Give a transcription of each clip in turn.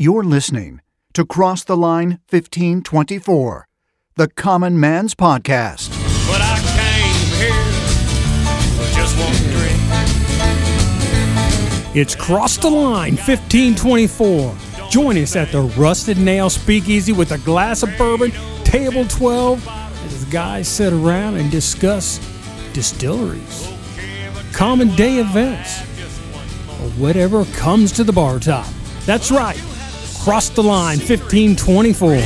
You're listening to Cross the Line 1524, the Common Man's Podcast. But I came here just one drink. It's Cross the Line 1524. Join us at the Rusted Nail Speakeasy with a glass of bourbon, table 12, as the guys sit around and discuss distilleries, common day events, or whatever comes to the bar top. That's right. Cross the Line 1524. Good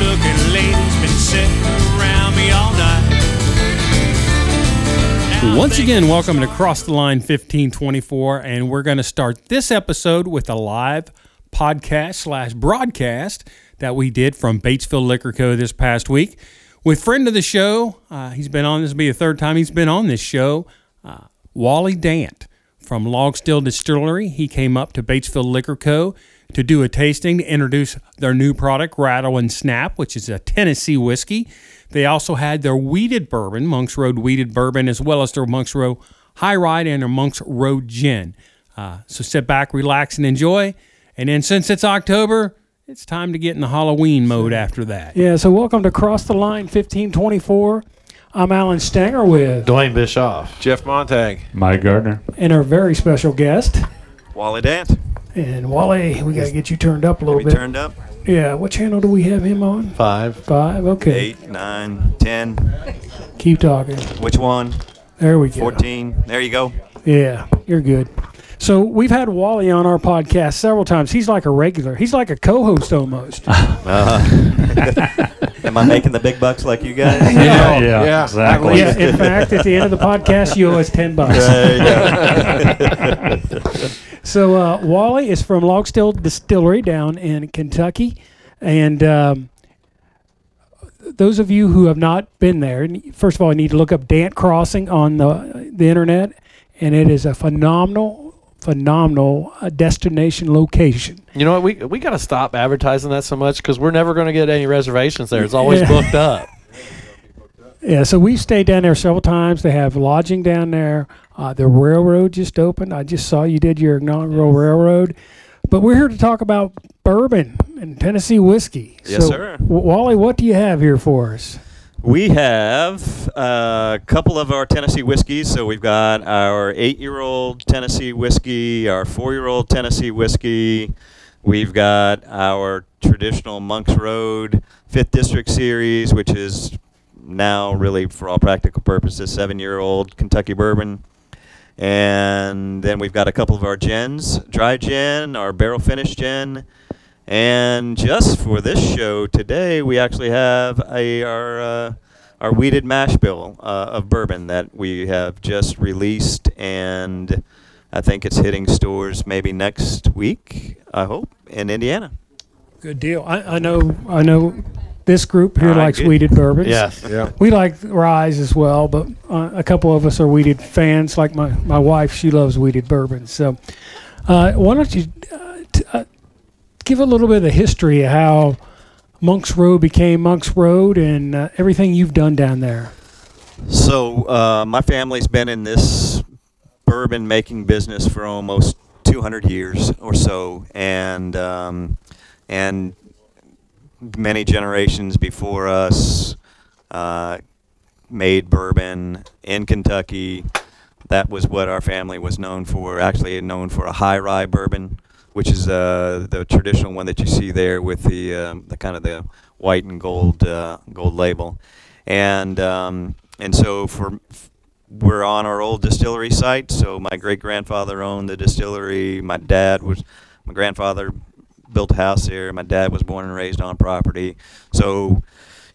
looking ladies been sitting around me all night. Once again, welcome to Cross the Line 1524, and we're going to start this episode with a live podcast slash broadcast that we did from Batesville Liquor Co. this past week with friend of the show. Uh, he's been on this will be the third time he's been on this show. Uh, Wally Dant from Log Still Distillery. He came up to Batesville Liquor Co. to do a tasting to introduce their new product, Rattle and Snap, which is a Tennessee whiskey. They also had their wheated bourbon, Monks Road wheated bourbon, as well as their Monks Road High Rye and their Monks Road gin. Uh, so sit back, relax, and enjoy. And then since it's October, it's time to get in the Halloween mode after that. Yeah, so welcome to Cross the Line 1524. I'm Alan Stanger with Dwayne Bischoff. Jeff Montag. Mike Gardner. and our very special guest. Wally Dant. And Wally, we got to get you turned up a little bit. turned up. Yeah, what channel do we have him on? Five. Five. Okay, Eight, nine, ten. keep talking. Which one? There we go. 14. There you go. Yeah, you're good. So we've had Wally on our podcast several times. He's like a regular. He's like a co-host almost. Am I making the big bucks like you guys? Yeah, yeah, yeah, exactly. yeah. In fact, at the end of the podcast, you owe us ten bucks. So uh, Wally is from Log Still Distillery down in Kentucky, and um, those of you who have not been there, first of all, you need to look up Dant Crossing on the the internet, and it is a phenomenal, phenomenal uh, destination location. You know what? We we got to stop advertising that so much because we're never going to get any reservations there. It's always Yeah. booked up. Yeah, so we've stayed down there several times. They have lodging down there. Uh, the railroad just opened. I just saw you did your inaugural railroad. But we're here to talk about bourbon and Tennessee whiskey. Yes, so, sir. W- Wally, what do you have here for us? We have a couple of our Tennessee whiskeys. So we've got our eight-year-old Tennessee whiskey, our four-year-old Tennessee whiskey. We've got our traditional Monks Road Fifth District series, which is now really, for all practical purposes, seven-year-old Kentucky bourbon. And then we've got a couple of our gins, dry gin, our barrel finished gin, and just for this show today, we actually have a, our uh, our wheated mash bill uh, of bourbon that we have just released, and I think it's hitting stores maybe next week. I hope in Indiana. Good deal. I, I know. I know. This group here All right, likes good. wheated bourbons. Yes. Yeah. We like Ryes as well, but uh, a couple of us are wheated fans. Like my, my wife, she loves wheated bourbon. So, uh, why don't you uh, t- uh, give a little bit of the history of how Monks Road became Monks Road and uh, everything you've done down there? So uh, my family's been in this bourbon making business for almost 200 years or so, and um, and many generations before us uh, made bourbon in Kentucky. That was what our family was known for. Actually, known for a high rye bourbon, which is uh, the traditional one that you see there with the um, the kind of the white and gold uh, gold label, and um, and so for we're on our old distillery site. So my great grandfather owned the distillery. My dad was my grandfather built a house here. My dad was born and raised on property. So,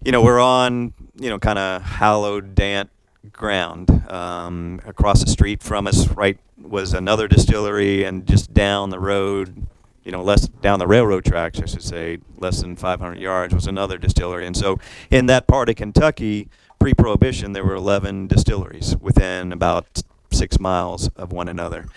you know, we're on you know kind of hallowed Dant ground. Um, across the street from us, right, was another distillery, and just down the road. You know, less down the railroad tracks, I should say, less than 500 yards was another distillery. And so, in that part of Kentucky, pre-prohibition, there were 11 distilleries within about six miles of one another,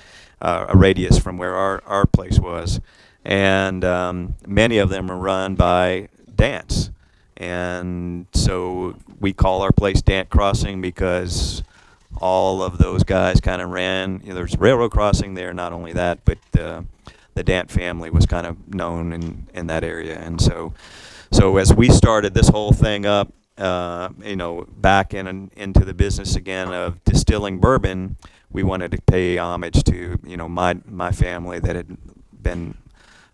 uh, a radius from where our, our place was. And um, many of them were run by Dants. And so we call our place Dant Crossing because all of those guys kind of ran. You know, there's railroad crossing there. Not only that, but uh, the Dant family was kind of known in in that area, and so so as we started this whole thing up, uh, you know, back in into the business again of distilling bourbon, we wanted to pay homage to you know my my family that had been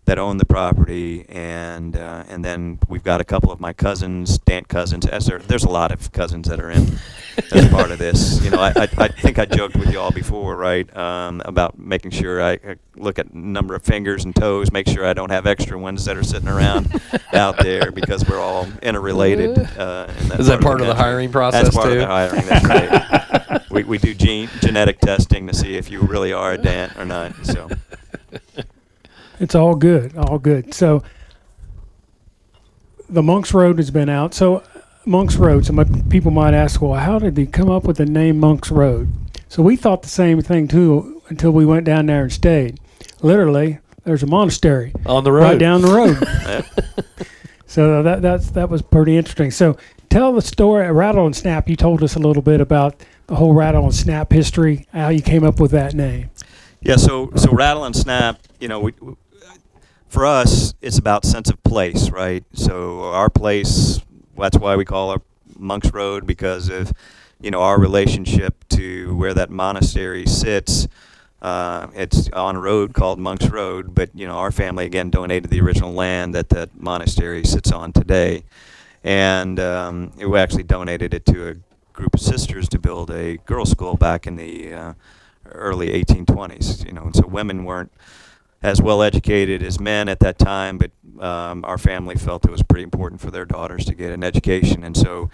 that own the property, and uh, and then we've got a couple of my cousins, Dant cousins. As there, there's a lot of cousins that are in as part of this. You know, I, I, I think I joked with you all before, right, um, about making sure I, look at number of fingers and toes, make sure I don't have extra ones that are sitting around out there because we're all interrelated. Uh, in that Is that part of the country. hiring process, That's part too? of the hiring. That's right. we we do gene genetic testing to see if you really are a Dant or not. So. It's all good, all good. So the Monks Road has been out. So Monks Road. Some people might ask, well, how did they come up with the name Monks Road? So we thought the same thing too until we went down there and stayed. Literally, there's a monastery On the road. right down the road. So that that's that was pretty interesting. So tell the story. Rattle and Snap. You told us a little bit about the whole Rattle and Snap history. How you came up with that name. Yeah, so so rattle and snap, you know, we, we- for us, it's about sense of place, right? So our place, that's why we call it Monk's Road because of, you know, our relationship to where that monastery sits. Uh, it's on a road called Monk's Road, but you know, our family again donated the original land that that monastery sits on today, and um, we actually donated it to a group of sisters to build a girls' school back in the uh, early 1820s. You know, and so women weren't as well educated as men at that time, but um, our family felt it was pretty important for their daughters to get an education, and so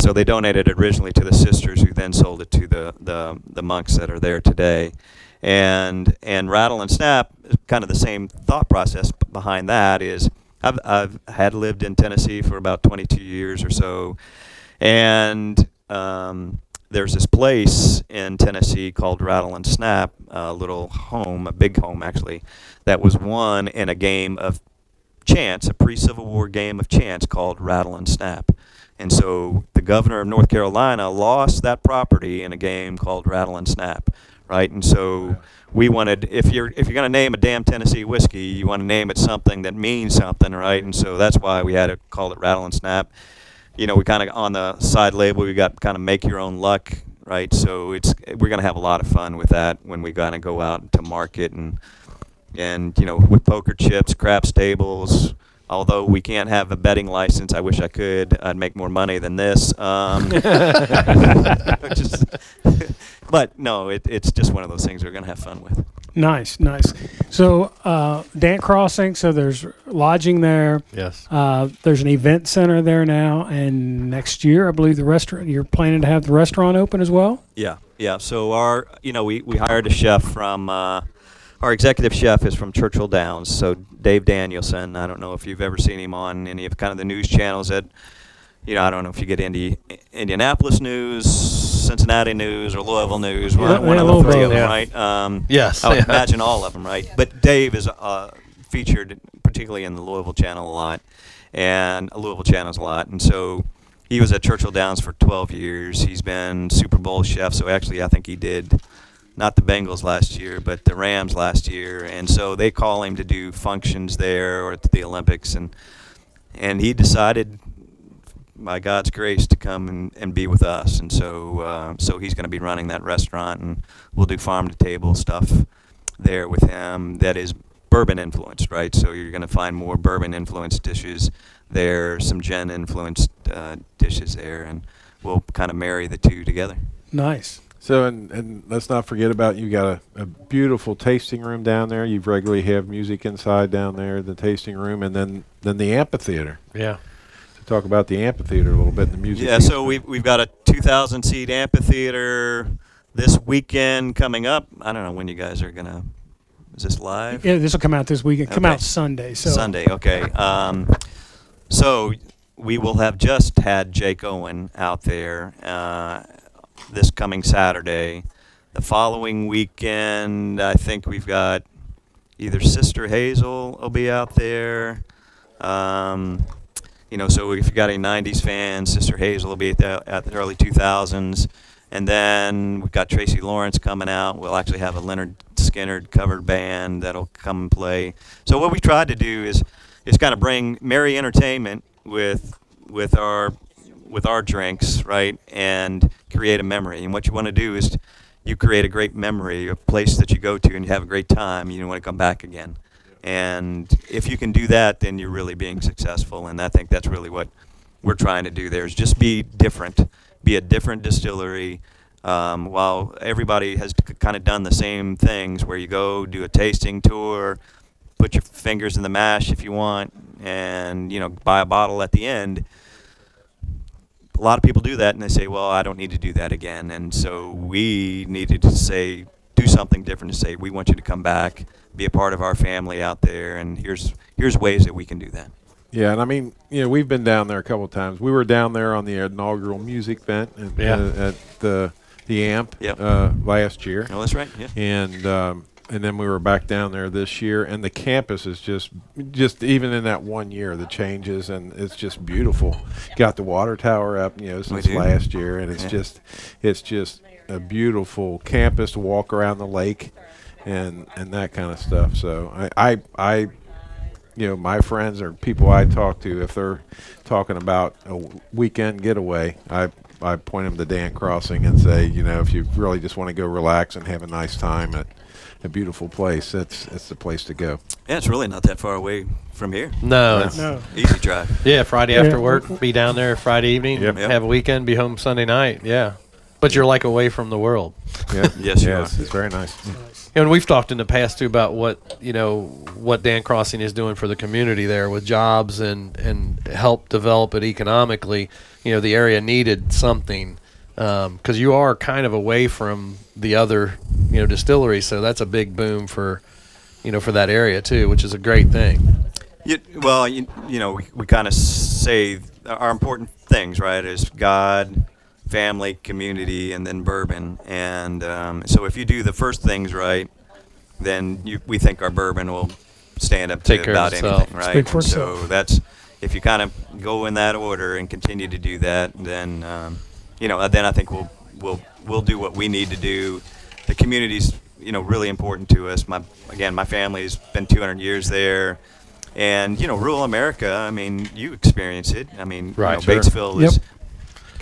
so they donated it originally to the sisters, who then sold it to the the, the monks that are there today. And and rattle and snap, kind of the same thought process behind that is. I've, I've had lived in Tennessee for about 22 years or so, and um, there's this place in Tennessee called Rattle and Snap, a little home, a big home actually, that was won in a game of chance, a pre-Civil War game of chance called Rattle and Snap. And so the governor of North Carolina lost that property in a game called Rattle and Snap, right? And so we wanted, if you're if you're going to name a damn Tennessee whiskey, you want to name it something that means something, right? And so that's why we had to call it Rattle and Snap. You know, we kind of on the side label we got kind of make your own luck, right? So it's we're going to have a lot of fun with that when we kind of go out to market and and you know with poker chips, crap tables. Although we can't have a betting license, I wish I could. I'd make more money than this. Um, just- but no, it, it's just one of those things we're gonna have fun with. Nice, nice. So uh, Dant Crossing. So there's lodging there. Yes. Uh, there's an event center there now, and next year I believe the restaurant. You're planning to have the restaurant open as well. Yeah, yeah. So our, you know, we, we hired a chef from, uh, our executive chef is from Churchill Downs. So Dave Danielson. I don't know if you've ever seen him on any of kind of the news channels that, you know, I don't know if you get Indi- Indianapolis news, Cincinnati news, or Louisville news. One, Yeah, one yeah, of the three of them, yeah. right? Um, Yes, I would yeah. imagine all of them, right? But Dave is uh, featured particularly in the Louisville channel a lot, and Louisville channels a lot, and so he was at Churchill Downs for 12 years. He's been Super Bowl chef, so actually I think he did not the Bengals last year, but the Rams last year, and so they call him to do functions there or at the Olympics, and and he decided, by God's grace, to come and, and be with us, and so uh, so he's going to be running that restaurant, and we'll do farm to table stuff there with him that is bourbon influenced, right? So you're going to find more bourbon influenced dishes there, some gin influenced uh, dishes there, and we'll kind of marry the two together. Nice. So, and, and let's not forget about you got a, a beautiful tasting room down there. You regularly have music inside down there, the tasting room, and then then the amphitheater. Yeah. To talk about the amphitheater a little bit, and the music. Yeah, so we've, we've got a 2,000 seat amphitheater this weekend coming up. I don't know when you guys are going to. Is this live? Yeah, this will come out this weekend. Come Okay. out Sunday. So Sunday, okay. Um, so we will have just had Jake Owen out there uh, this coming Saturday. The following weekend, I think we've got either Sister Hazel will be out there. Um, you know, so if you got any '90s fans, Sister Hazel will be at the, at the early 2000s, And then we've got Tracy Lawrence coming out. We'll actually have a Lynyrd Skynyrd covered band that'll come and play. So what we tried to do is is kind of bring merry entertainment with with our with our drinks, right, and create a memory. And what you want to do is you create a great memory, a place that you go to and you have a great time. You want to come back again. And if you can do that, then you're really being successful. And I think that's really what we're trying to do there is just be different, be a different distillery. Um, while everybody has kind of done the same things, where you go do a tasting tour, put your fingers in the mash if you want, and you know buy a bottle at the end. A lot of people do that, and they say, "Well, I don't need to do that again." And so we needed to say, do something different to say, "We want you to come back, be a part of our family out there, and here's here's ways that we can do that." Yeah, and I mean, you know, we've been down there a couple of times. We were down there on the inaugural music event at, Yeah. uh, at the the AMP Yep. uh, last year, Oh, that's right. Yeah. and um, and then we were back down there this year. And the campus is just just even in that one year, the changes and it's just beautiful. Got the water tower up, you know, since last year, and it's Yeah. just it's just a beautiful campus to walk around the lake, and and that kind of stuff. So I I. I you know, my friends or people I talk to, if they're talking about a weekend getaway, I I point them to Dant Crossing and say, you know, if you really just want to go relax and have a nice time at a beautiful place, that's that's the place to go. Yeah, it's really not that far away from here. No, Yeah. No. Easy drive. yeah. Friday Yeah. after work, be down there Friday evening, Yep. Yep. have a weekend, be home Sunday night. Yeah, but you're like away from the world. Yeah. Yes, you yes, are. it's very nice. Mm. And we've talked in the past too about what you know what Dant Crossing is doing for the community there with jobs and and help develop it economically. You know, the area needed something um, because you are kind of away from the other you know distilleries, so that's a big boom for you know for that area too, which is a great thing. You, well, you, you know, we, we kind of say our important things, right? Is God, family, community, and then bourbon. And um, so if you do the first things right, then you, we think our bourbon will stand up Take to care of about itself. anything, right? Speak for And so itself. that's if you kind of go in that order and continue to do that, then um, you know, then I think we'll we'll we'll do what we need to do. The community's you know really important to us. My again, my family's been 200 years there. And you know, rural America. I mean, you experience it. I mean, Right, you know, sure. Batesville Yep.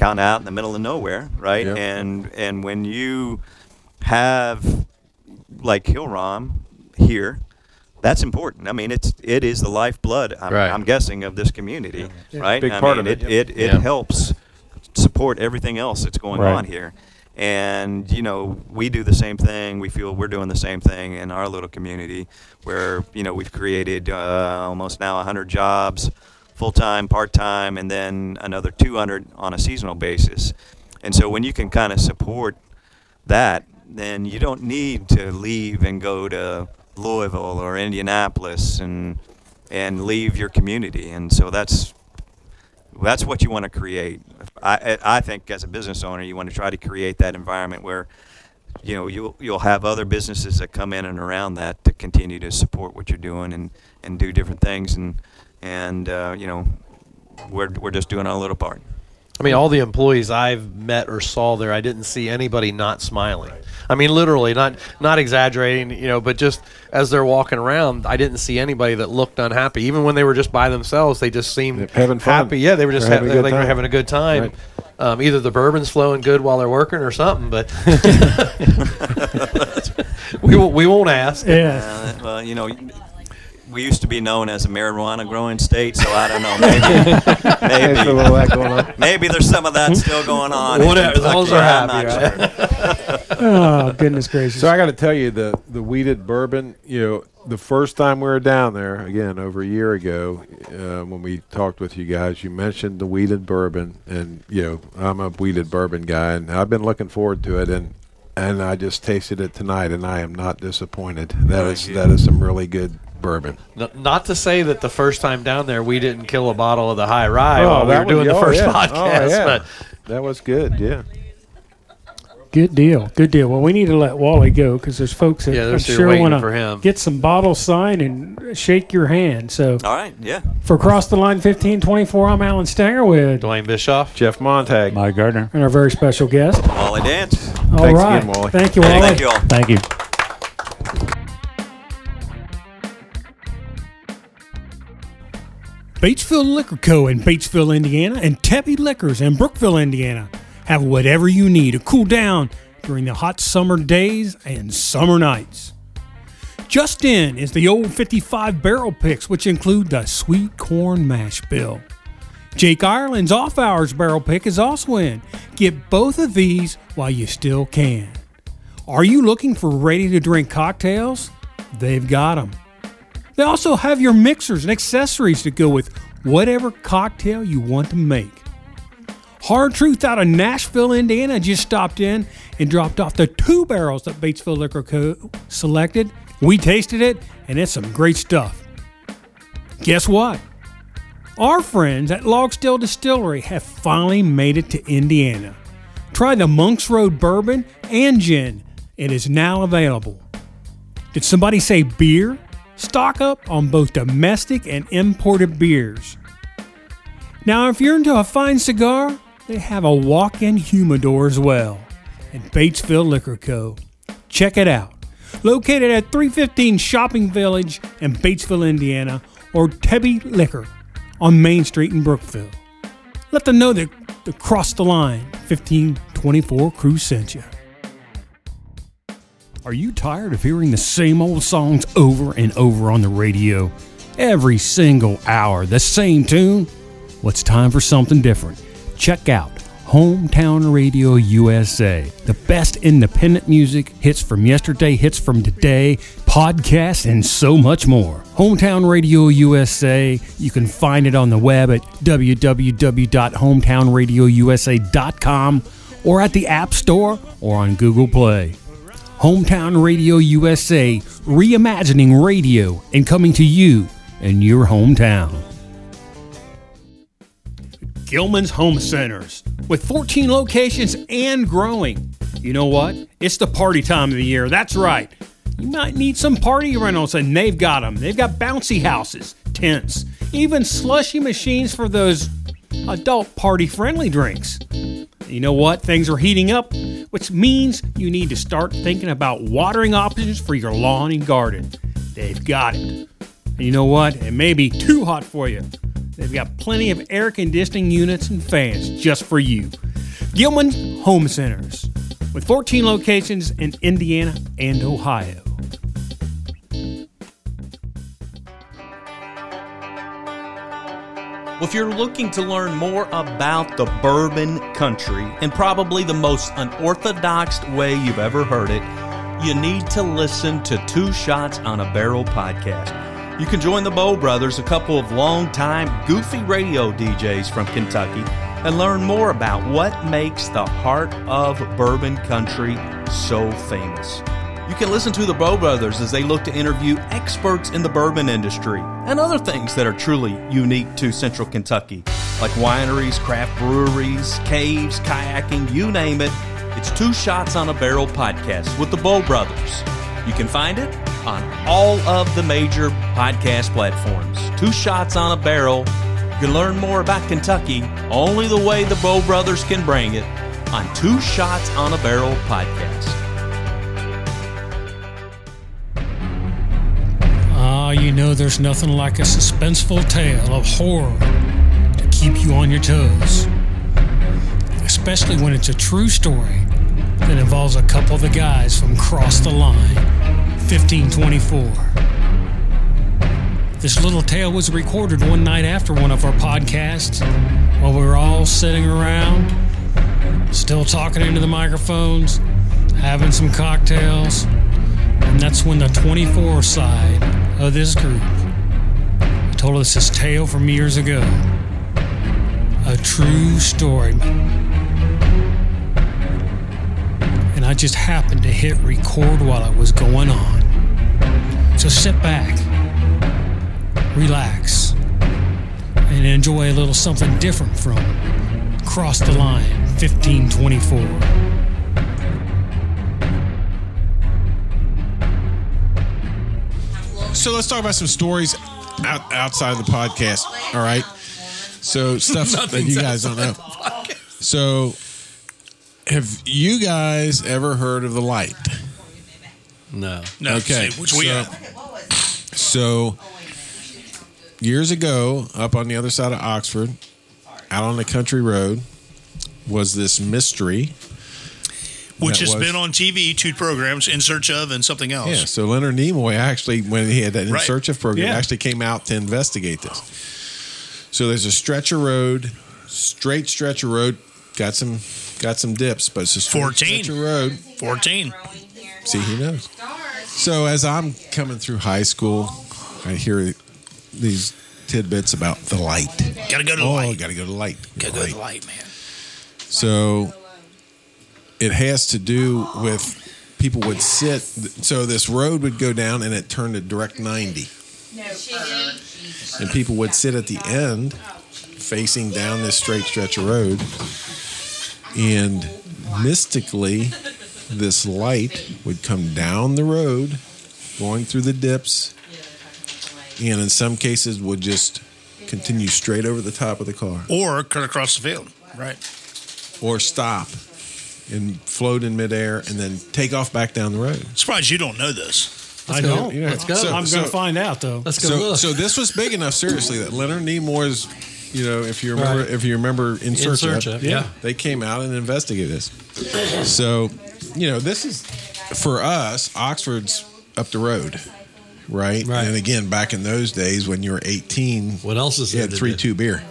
Is kind of out in the middle of nowhere, right? Yep. And and when you have like Hillrom here, that's important. I mean, it's it is the lifeblood. I'm, Right. I'm guessing of this community, right? Big I part mean, of it, it it, it Yeah. helps support everything else that's going Right. on here. And you know, we do the same thing. We feel we're doing the same thing in our little community, where you know we've created uh, almost now 100 jobs, full time, part time, and then another 200 on a seasonal basis. And so when you can kind of support that, then you don't need to leave and go to Louisville or Indianapolis and and leave your community. And so that's that's what you want to create. I I think as a business owner, you want to try to create that environment where you know you'll you'll have other businesses that come in and around that to continue to support what you're doing and and do different things and and uh, you know we're we're just doing our little part. I mean, all the employees I've met or saw there, I didn't see anybody not smiling. I mean, literally, not not exaggerating, you know, but just as they're walking around, I didn't see anybody that looked unhappy. Even when they were just by themselves, they just seemed They're having fun. happy. Yeah, they were just They're ha- having a they good were time. having a good time. Right. Um, either the bourbon's flowing good while they're working or something, but we won't we won't ask. Yeah. Uh, well, you know, we used to be known as a marijuana growing state, so I don't know. Maybe, There's a little of that going on. maybe, maybe there's some of that still going on. in Whatever, as long as Kentucky. they're I'm happy, not right? sure. Oh goodness gracious. So I got to tell you, the the wheated bourbon. You know, the first time we were down there, again over a year ago, uh, when we talked with you guys, you mentioned the wheated bourbon, and you know, I'm a wheated bourbon guy, and I've been looking forward to it, and and I just tasted it tonight, and I am not disappointed. That is Very that is some really good bourbon. N- Not to say that the first time down there we didn't kill a bottle of the high rye Oh, while we were doing was- the oh, first yeah. Oh, podcast, Oh, yeah. but That was good. Yeah. Good deal. Good deal. Well, we need to let Wally go because there's folks that Yeah, they're I'm still sure want for to him. get some bottle sign and shake your hand. So All right, yeah. for Cross the Line 1524, I'm Alan Stanger with Dwayne Bischoff. Jeff Montag. Mike Gardner. and our very special guest. Wally Dant. All Thanks right. again, Wally. Thank you, Hey, Wally. thank you all. Thank you. Batesville Liquor Co. in Batesville, Indiana, and Tebby Liquors in Brookville, Indiana have whatever you need to cool down during the hot summer days and summer nights. Just in is the old 55 barrel picks, which include the sweet corn mash bill. Jake Ireland's off hours barrel pick is also in. Get both of these while you still can. Are you looking for ready to drink cocktails? They've got them. They also have your mixers and accessories to go with whatever cocktail you want to make. Hard Truth out of Nashville, Indiana just stopped in and dropped off the two barrels that Batesville Liquor Co. selected. We tasted it, and it's some great stuff. Guess what? Our friends at Log Still Distillery have finally made it to Indiana. Try the Monks Road Bourbon and Gin. It is now available. Did somebody say beer? Stock up on both domestic and imported beers. Now, if you're into a fine cigar, they have a walk in humidor as well at Batesville Liquor Co. Check it out. Located at 315 Shopping Village in Batesville, Indiana, or Tebby Liquor on Main Street in Brookville. Let them know that the Cross the Line 1524 crew sent you. Are you tired of hearing the same old songs over and over on the radio? Every single hour, the same tune? Well, it's time for something different. Check out Hometown Radio USA, the best independent music, hits from yesterday, hits from today, podcasts, and so much more. Hometown Radio USA, you can find it on the web at www.hometownradiousa.com or at the App Store or on Google Play. Hometown Radio USA, reimagining radio and coming to you in your hometown. Gilman's Home Centers, with 14 locations and growing. You know what? It's the party time of the year. That's right. You might need some party rentals, and they've got them. They've got bouncy houses, tents, even slushy machines for those adult party friendly drinks. You know what? Things are heating up, which means you need to start thinking about watering options for your lawn and garden. They've got it. And you know what? It may be too hot for you. They've got plenty of air conditioning units and fans just for you. Gilman Home Centers, with 14 locations in Indiana and Ohio. Well, if you're looking to learn more about the bourbon country and probably the most unorthodox way you've ever heard it, you need to listen to Two Shots on a Barrel podcast. You can join the Bow Brothers, a couple of longtime goofy radio DJs from Kentucky, and learn more about what makes the heart of bourbon country so famous. You can listen to the Bow Brothers as they look to interview experts in the bourbon industry and other things that are truly unique to Central Kentucky, like wineries, craft breweries, caves, kayaking, you name it. It's Two Shots on a Barrel podcast with the Bow Brothers. You can find it on all of the major podcast platforms. Two Shots on a Barrel. You can learn more about Kentucky only the way the Bow Brothers can bring it on Two Shots on a Barrel podcast. Ah, you know there's nothing like a suspenseful tale of horror to keep you on your toes. Especially when it's a true story that involves a couple of the guys from Cross the Line, 1524. This little tale was recorded one night after one of our podcasts while we were all sitting around, still talking into the microphones, having some cocktails. And that's when the 24 side Oh, of this group told us this tale from years ago. A true story. And I just happened to hit record while it was going on. So sit back, relax, and enjoy a little something different from Cross the Line 1524. So let's talk about some stories out, outside of the podcast. All right. So stuff that you guys don't know. So, have you guys ever heard of the light? No. No, Okay, see, which we so- So, years ago, up on the other side of Oxford, out on the country road, was this mystery. Which has was- been on TV, two programs, In Search of, and something else. Yeah, so Leonard Nimoy actually, when he had that In Right. Search of program, Yeah. actually came out to investigate this. So there's a stretch of road, straight stretch of road, got some got some dips, but it's a straight 14. stretch of road. 14. See, he knows. So as I'm coming through high school, I hear these tidbits about the light. Gotta go to the oh, light. got to go to the light. Gotta go to the light, man. So it has to do with people would sit. So this road would go down and it turned a direct 90. Uh, and people would sit at the end facing down this straight stretch of road. And mystically, this light would come down the road, going through the dips, and in some cases would just continue straight over the top of the car Or cut across the field. Right. or stop and float in midair and then take off back down the road. Surprised you don't know this. I go. don't. You know, Let's go. so- I'm so- going to find out though. Let's go So, look. so this was big enough, seriously, that Leonard Nimoy's, you know, if you remember, Right. if you remember, in search, Search of, of, yeah. they came out and investigated this. So, you know, this is for us. Oxford's up the road, right? Right. And again, back in those days when you were 18, what else is you had three two beer.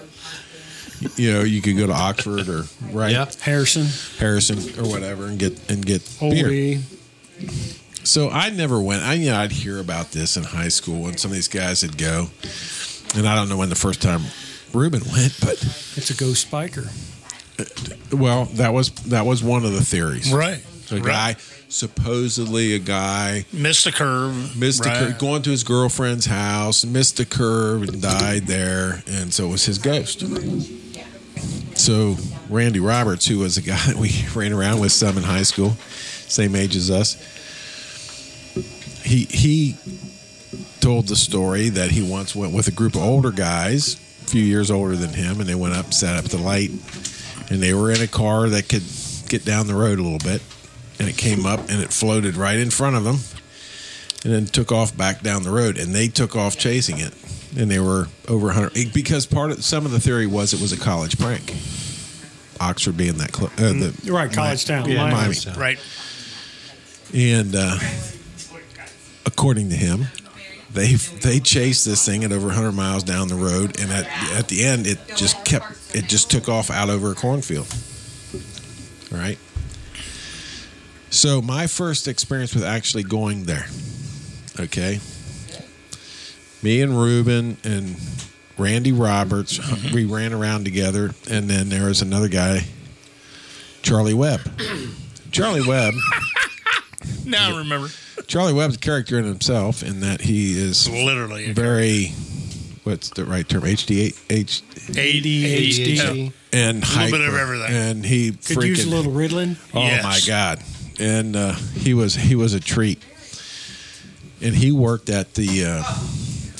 You know, you could go to Oxford or right Yeah. Harrison, Harrison or whatever and get and get beer. Oldie. So I never went. I you know I'd hear about this in high school when some of these guys would go, and I don't know when the first time Ruben went, but It's a ghost spiker. well, that was that was one of the theories. Right. A Right. guy, supposedly a guy, Missed the curve. missed the right. curve, going to his girlfriend's house, missed the curve, and died there, and so it was his ghost. So Randy Roberts, who was a guy we ran around with some in high school, same age as us, he he told the story that he once went with a group of older guys, a few years older than him, and they went up, sat up the light, and they were in a car that could get down the road a little bit, and it came up and it floated right in front of them, and then took off back down the road, and they took off chasing it, and they were over 100 because part of some of the theory was it was a college prank. Oxford being that close, uh, the right, college town. Yeah, Miami. Miami. Right. And uh, according to him, they they chased this thing at over 100 miles down the road, and at at the end, it just kept it just took off out over a cornfield. Right. So my first experience with actually going there, okay. Me and Ruben and Randy Roberts, we ran around together, and then there was another guy, Charlie Webb. Charlie Webb. Now I remember. Charlie Webb's a character in himself in that he is Literally. very what's the right term HD H ADHD. ADHD. and A little bit of hyper. everything. and he Could freaking use a little Ritalin. oh Yes. my god and uh, he was he was a treat and he worked at the uh,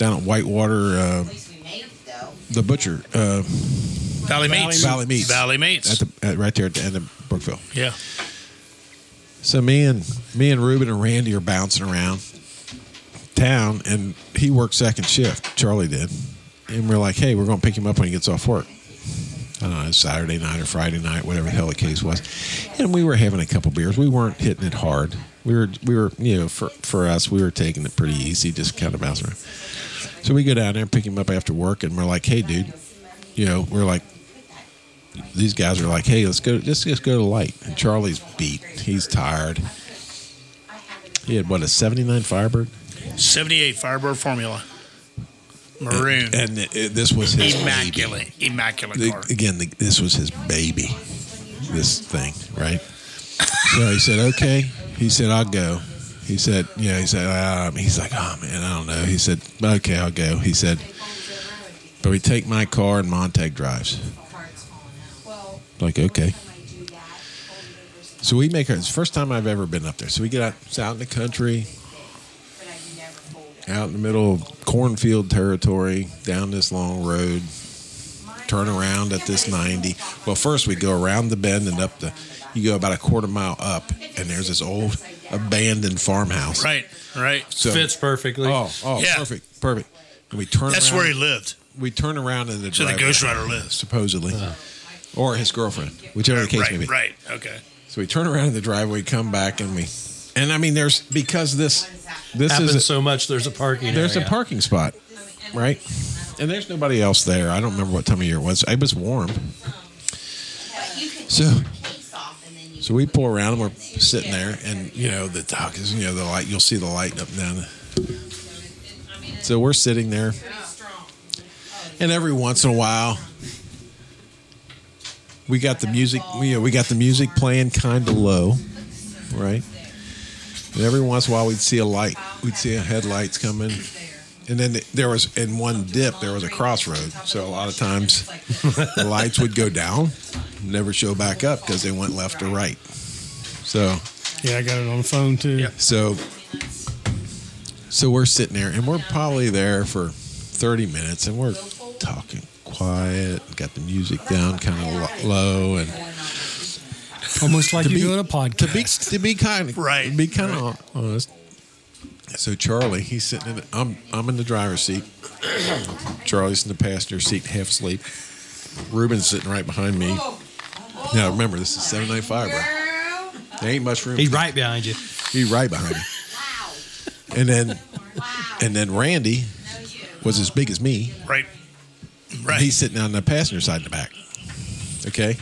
down at Whitewater uh, the butcher uh, Valley Meats. Valley Meats. Valley Meats. at the at, right there at the end of Brookville yeah. So me and me and Ruben and Randy are bouncing around town, and he worked second shift. Charlie did, and we're like, "Hey, we're going to pick him up when he gets off work." I don't know, Saturday night or Friday night, whatever the hell the case was. And we were having a couple beers. We weren't hitting it hard. We were, we were, you know, for for us, we were taking it pretty easy, just kind of bouncing around. So we go down there and pick him up after work, and we're like, "Hey, dude," you know, we're like, these guys are like, "Hey, let's go, let's just go to light." And Charlie's beat; he's tired. He had what a '79 Firebird, 78 Firebird Formula. Maroon. and it, it- this was his baby. Immaculate. Immaculate The- car. again, the, this was his baby. This thing, right? So he said, "Okay." He said, "I'll go." He said, "Yeah." He said, um, "He's like, oh man, I don't know." He said, "Okay, I'll go." He said, "But we take my car and Montag drives." Like, okay. So we make our. It's the first time I've ever been up there. So we get out, it's out in the country, out in the middle of cornfield territory, down this long road, turn around at this 90. Well, first we go around the bend and up the, you go about a quarter mile up, and there's this old abandoned farmhouse. Right, right. So, Fits perfectly. Oh, oh, Yeah. perfect, perfect. And we turn That's around. where he lived. we turn around in the So the Ghost Rider lives. supposedly, uh-huh. or his girlfriend, whichever the case may Right, be. right. Okay. So we turn around in the driveway, come back, and we, and I mean, there's because this, this Happens is so much. There's a parking. there's area. a parking spot, right? And there's nobody else there. I don't remember what time of year it was. It was warm. So, so we pull around and we're sitting there, and you know the dog is, you know, the light. You'll see the light up down. So we're sitting there, and every once in a while, we got the music. You know, we got the music playing kind of low, right? And every once in a while, we'd see a light. We'd see headlights coming. And then there was, in one dip, there was a crossroad. So a lot of times the lights would go down, never show back up because they went left or right. So, Yeah, I got it on the phone too. so, so we're sitting there and we're probably there for 30 minutes and we're talking quiet, got the music down kind of low and Almost like you're be- doing a podcast to be to be kind of Right. to be kind of honest. So Charlie, he's sitting in. The, I'm I'm in the driver's seat. Charlie's in the passenger seat, half asleep. Ruben's sitting right behind me. Now remember, this is 795, bro. There ain't much room. He's right behind you. He's right behind me. And then, and then Randy was as big as me. Right. Right. He's sitting on the passenger side in the back. Okay.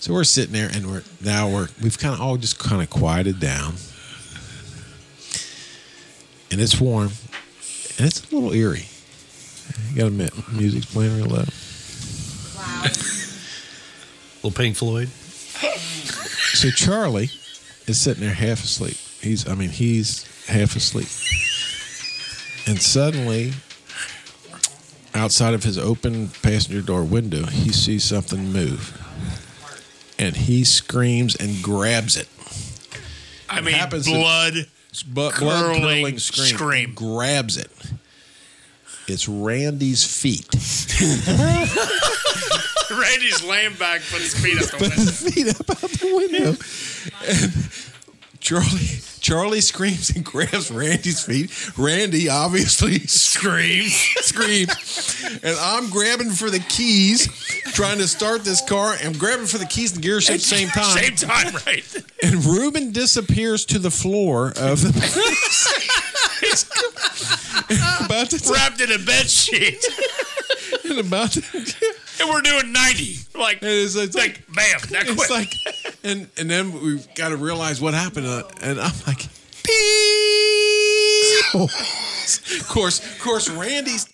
So we're sitting there and we're now we're we've kind of all just kind of quieted down. And it's warm. And it's a little eerie. You gotta admit, music's playing real low. Little Pink Floyd. So Charlie is sitting there half asleep. He's I mean, he's half asleep. And suddenly outside of his open passenger door window, he sees something move. And he screams and grabs it. I mean, blood. But Curling blood curling scream. scream. Grabs it. It's Randy's feet. Randy's laying back, put his feet up the Put window. his feet up out the window. And Charlie Charlie screams and grabs Randy's feet. Randy obviously Screams. screams. And I'm grabbing for the keys, trying to start this car. and grabbing for the keys and gear shift at the same time. Same time, right? And Ruben disappears to the floor of the about to Wrapped in a bed sheet. and about to And we're doing 90. Like, it's, it's like, like bam, that quick. it's like and and then we've got to realize what happened uh, and I'm like beep. of course of course Randy's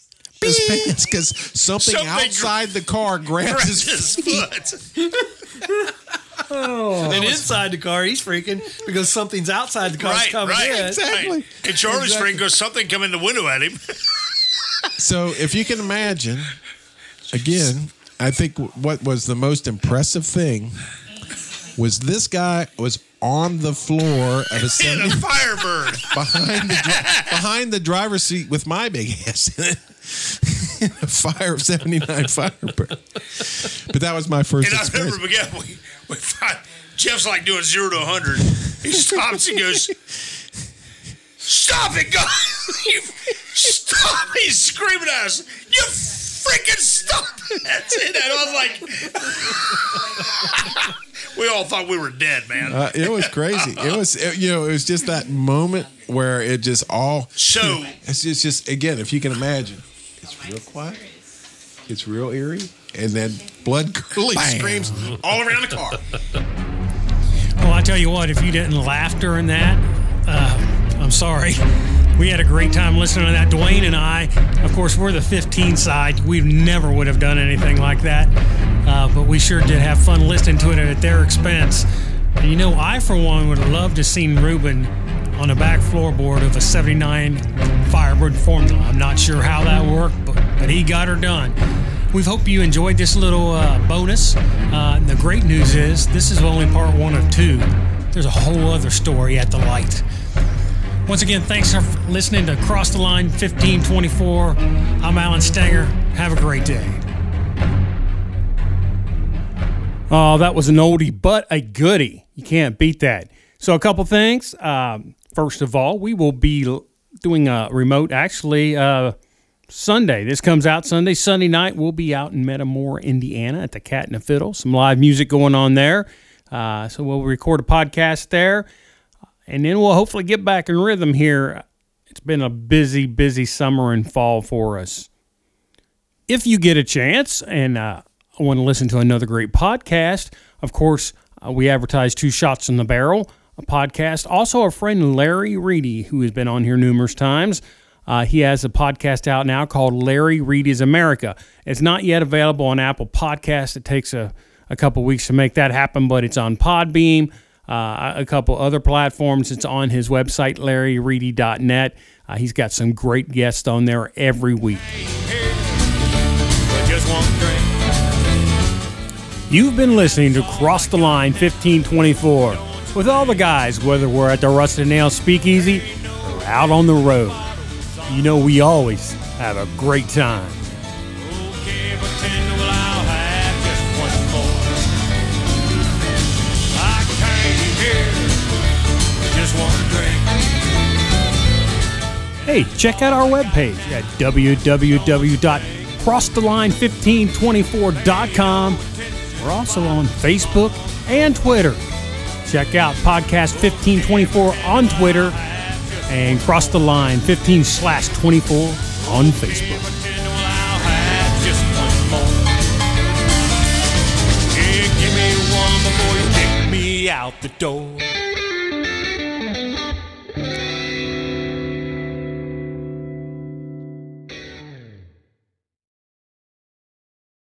his pants because something, Something gr- outside the car grabs Grabs his his feet. foot. and inside the car, he's freaking because something's outside the car Right, coming right. in. Exactly. Right. And Charlie's Exactly. friend goes, something come in the window at him. So if you can imagine, again, I think what was the most impressive thing was this guy was on the floor of a In a Firebird. behind the dri- behind the driver's seat with my big ass in it. In a fire 79 Firebird. But that was my first And I'll experience. never forget, we, we find, Jeff's like doing zero to 100. He stops and goes, Stop it, guys! You stop! He's screaming at us. You freaking stop it! And I was like, oh we all thought we were dead, man. Uh, it was crazy. It was, it- you know, it was just that moment where it just all. So- it's just, just again, if you can imagine, it's real quiet, it's real eerie, and then blood curdling screams all around the car. Well, I tell you what, if you didn't laugh during that, uh, I'm sorry. We had a great time listening to that. Dwayne and I, of course, we're the 15 side. We never would have done anything like that, uh, but we sure did have fun listening to it at their expense. And you know, I, for one, would have loved to seen Ruben on the back floorboard of a 79 Firebird Formula. I'm not sure how that worked, but, but he got her done. We hope you enjoyed this little uh, bonus. Uh, the great news is this is only part one of two. There's a whole other story at the light. Once again, thanks for listening to Cross the Line 1524. I'm Alan Stanger. Have a great day. Oh, that was an oldie, but a goodie. You can't beat that. So, a couple things. Um, first of all, we will be doing a remote actually uh, Sunday. This comes out Sunday. Sunday night, we'll be out in Metamora, Indiana at the Cat and the Fiddle. Some live music going on there. Uh, so, we'll record a podcast there. And then we'll hopefully get back in rhythm here. It's been a busy, busy summer and fall for us. If you get a chance and uh, want to listen to another great podcast, of course, uh, we advertise Two Shots in the Barrel, a podcast. Also, our friend Larry Reedy, who has been on here numerous times. Uh, he has a podcast out now called Larry Reedy's America. It's not yet available on Apple Podcasts. It takes a, a couple weeks to make that happen, but it's on Podbean, uh, a couple other platforms. It's on his website, larryreedy.net. Uh, he's got some great guests on there every week. But just one drink. You've been listening to Cross the Line 1524 with all the guys, whether we're at the Rusted Nail Speakeasy or out on the road. You know, we always have a great time. Hey, check out our webpage at www.crosstheline1524.com. We're also on Facebook and Twitter. Check out Podcast 1524 on Twitter and Cross the Line 15 slash 24 on Facebook. Out the door.